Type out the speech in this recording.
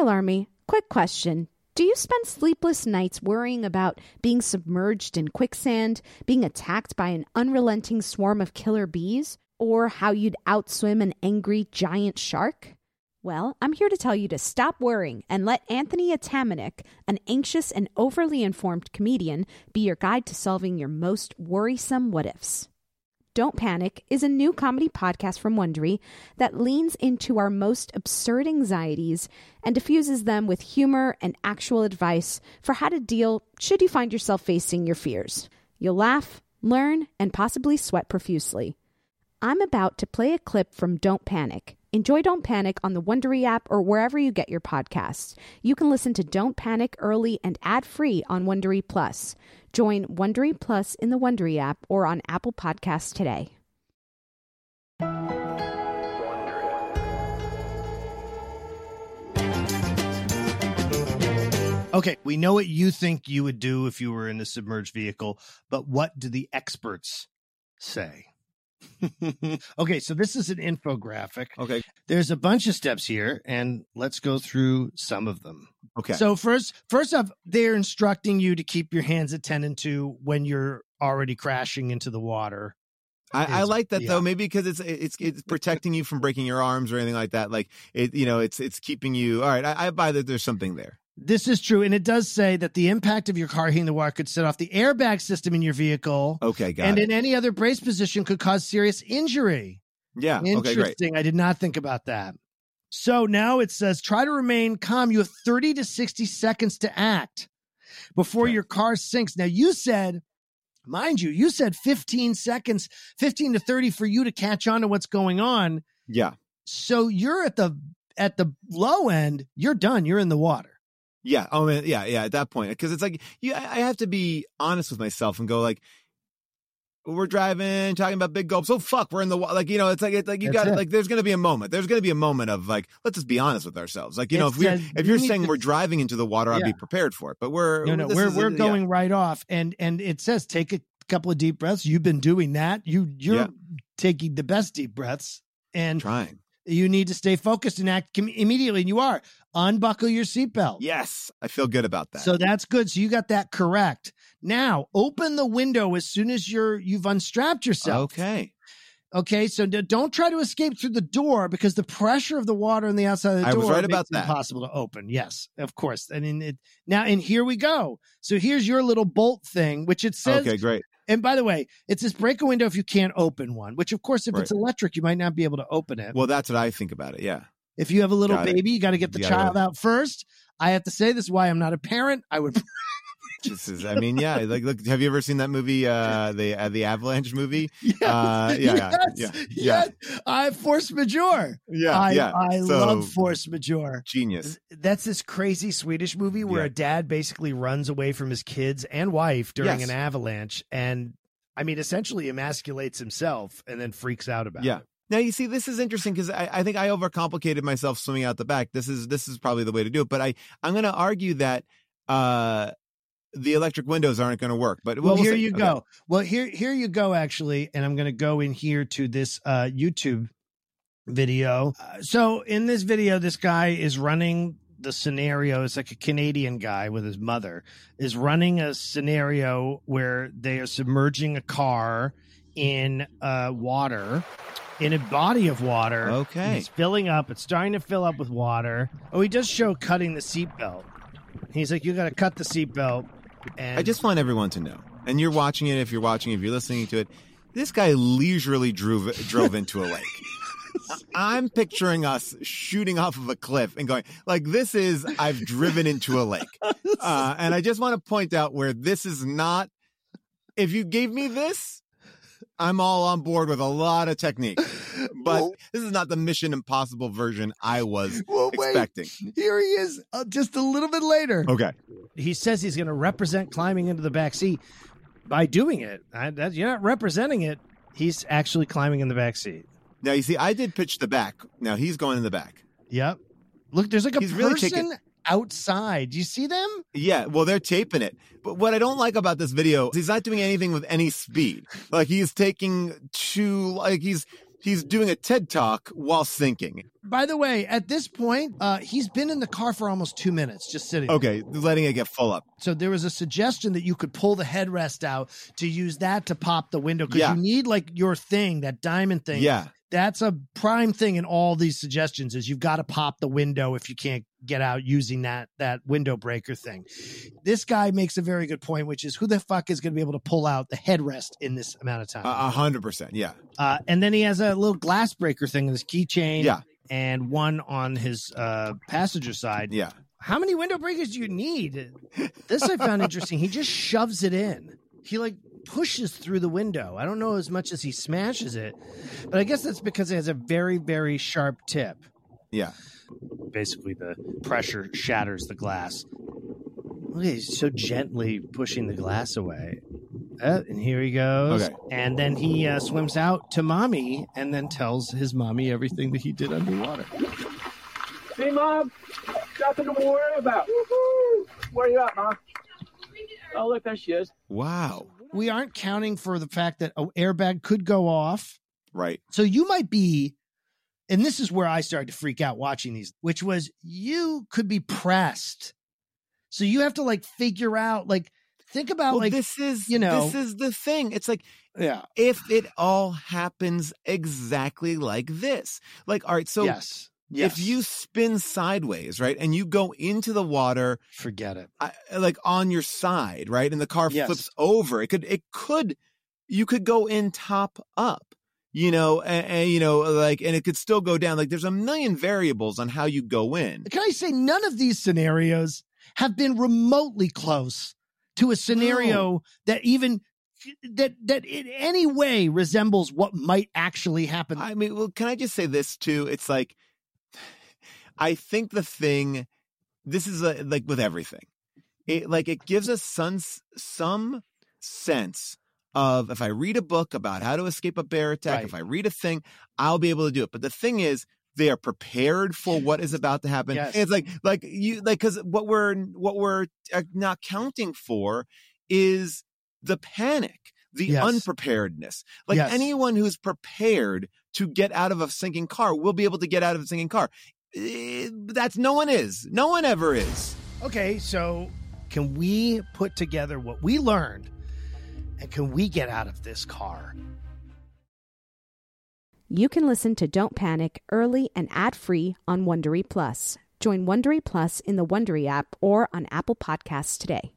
Alarmy, quick question. Do you spend sleepless nights worrying about being submerged in quicksand, being attacked by an unrelenting swarm of killer bees, or how you'd outswim an angry giant shark? Well, I'm here to tell you to stop worrying and let Anthony Atamanuik, an anxious and overly informed comedian, be your guide to solving your most worrisome what ifs. Don't Panic is a new comedy podcast from Wondery that leans into our most absurd anxieties and diffuses them with humor and actual advice for how to deal should you find yourself facing your fears. You'll laugh, learn, and possibly sweat profusely. I'm about to play a clip from Don't Panic. Enjoy Don't Panic on the Wondery app or wherever you get your podcasts. You can listen to Don't Panic early and ad-free on Wondery Plus. Join Wondery Plus in the Wondery app or on Apple Podcasts today. Okay, we know what you think you would do if you were in a submerged vehicle, but what do the experts say? okay, so this is an infographic. Okay. There's a bunch of steps here, and let's go through some of them. Okay. So first, first off, they're instructing you to keep your hands attended to when you're already crashing into the water. I, I like that yeah. though, maybe because it's it's it's protecting you from breaking your arms or anything like that. Like it, you know, it's it's keeping you. All right, I, I buy that. There's something there. This is true, and it does say that the impact of your car hitting the water could set off the airbag system in your vehicle, Okay, got and it. in any other brace position could cause serious injury. yeah. Okay, great. Interesting. I did not think about that. So now it says try to remain calm. You have 30 to 60 seconds to act before Okay. your car sinks. Now you said, mind you, you said 15 seconds, 15 to 30 for you to catch on to what's going on. Yeah. So you're at the at the low end, you're done. You're in the water. Yeah. Oh man. Yeah. Yeah. At that point, because it's like you, I have to be honest with myself and go like, we're driving, talking about big gulps. Oh fuck, we're in the wa-" like you know. It's like it's like you got it. like there's gonna be a moment. There's gonna be a moment of like let's just be honest with ourselves. Like you know if we're says if you you're saying to- we're driving into the water, I'd be prepared for it. But we're No, no, we're we're uh, yeah. going right off, and and it says take a couple of deep breaths. You've been doing that. You you're Yeah. taking the best deep breaths, and trying. You need to stay focused and act com- immediately. And you are unbuckle your seatbelt. Yes, I feel good about that. So that's good. So you got that correct. Now open the window as soon as you're you've unstrapped yourself. okay. Okay. So don't try to escape through the door because the pressure of the water on the outside of the I door was right makes about it that. impossible to open. Yes, of course. I mean it now and here we go. So here's your little bolt thing, which it says Okay, great. and by the way, it says break a window if you can't open one, which of course if it's electric, you might not be able to open it. Well, that's what I think about it. Yeah. If you have a little Got it. baby, you got to get the gotta child out first. I have to say this is why I'm not a parent. I would This is, I mean, yeah. Like, look, have you ever seen that movie, uh, the uh, the Avalanche movie? Yes, Uh, yeah, yeah, yes, yeah, yeah. yes. I force majeure. Yeah, I, yeah. I So, love force majeure. Genius. That's this crazy Swedish movie where Yeah. a dad basically runs away from his kids and wife during Yes. an avalanche, and I mean, essentially emasculates himself and then freaks out about Yeah. it. Now you see, this is interesting because I, I think I overcomplicated myself swimming out the back. This is this is probably the way to do it. But I I'm going to argue that uh, the electric windows aren't going to work. But Well, we'll here you Okay. go. Well, here here you go. Actually, and I'm going to go in here to this uh, YouTube video. Uh, so in this video, this guy is running the scenario. It's like a Canadian guy with his mother is running a scenario where they are submerging a car in uh, water. In a body of water. Okay. It's filling up. It's starting to fill up with water. Oh, he does show cutting the seatbelt. He's like, you got to cut the seatbelt. And I just want everyone to know, and you're watching it. If you're watching, if you're listening to it, this guy leisurely drove drove into a lake. I'm picturing us shooting off of a cliff and going like this is I've driven into a lake, uh, and I just want to point out where this is not. If you gave me this, I'm all on board with a lot of technique, but Well- this is not the Mission Impossible version I was Well, wait. expecting. Here he is, uh, just a little bit later. Okay, He says he's going to represent climbing into the back seat by doing it. I, that, you're not representing it. He's actually climbing in the back seat. now you see, I did pitch the back. Now he's going in the back. Yep. Look, there's like a He's really person taking- outside. Do you see them? Yeah, well, they're taping it. But what I don't like about this video is he's not doing anything with any speed. Like he's taking two, like he's he's doing a TED talk while thinking. By the way, at this point, uh, he's been in the car for almost two minutes, just sitting. there. Okay, letting it get full up. So there was a suggestion that you could pull the headrest out to use that to pop the window because Yeah. you need like your thing, that diamond thing. Yeah. That's a prime thing in all these suggestions is you've got to pop the window if you can't get out using that that window breaker thing. This guy makes a very good point, which is who the fuck is going to be able to pull out the headrest in this amount of time? A hundred percent. Yeah. Uh, and then he has a little glass breaker thing in his keychain. Yeah. And one on his uh, passenger side. Yeah. How many window breakers do you need? This I found interesting. He just shoves it in. He like pushes through the window. I don't know as much as he smashes it, but I guess that's because it has a very, very sharp tip. Yeah. Basically, the pressure shatters the glass. Look, he's so gently pushing the glass away. Uh, and here he goes. Okay. And then he uh, swims out to mommy and then tells his mommy everything that he did underwater. See, Mom? Nothing to worry about. Woo-hoo. Where you at, Mom? Oh, look, there she is. Wow. We aren't counting for the fact that an airbag could go off. Right. So you might be, and this is where I started to freak out watching these, which was you could be pressed. So you have to like figure out, like, think about Well, like, this is you know- this is the thing. It's like yeah, if it all happens exactly like this. Like, all right, so yes, yes. if you spin sideways, right, and you go into the water, forget it, I- like on your side, right, and the car Yes. flips over, it could, it could, you could go in top up. You know, and, and you know, like, and it could still go down. Like, there's a million variables on how you go in. can I say none of these scenarios have been remotely close to a scenario that even that that in any way resembles what might actually happen. I mean, well, can I just say this too? It's like, I think the thing, this is a, like with everything, it like it gives us some some sense of if I read a book about how to escape a bear attack, Right. if I read a thing, I'll be able to do it. But the thing is, they are prepared for what is about to happen. Yes. It's like like you like because what we're what we're uh, not counting for is the panic, the Yes. unpreparedness. Like Yes. anyone who's prepared to get out of a sinking car will be able to get out of a sinking car. Eh, That's no one is. No one ever is. Okay, so can we put together what we learned and can we get out of this car? You can listen to Don't Panic early and ad-free on Wondery Plus. Join Wondery Plus in the Wondery app or on Apple Podcasts today.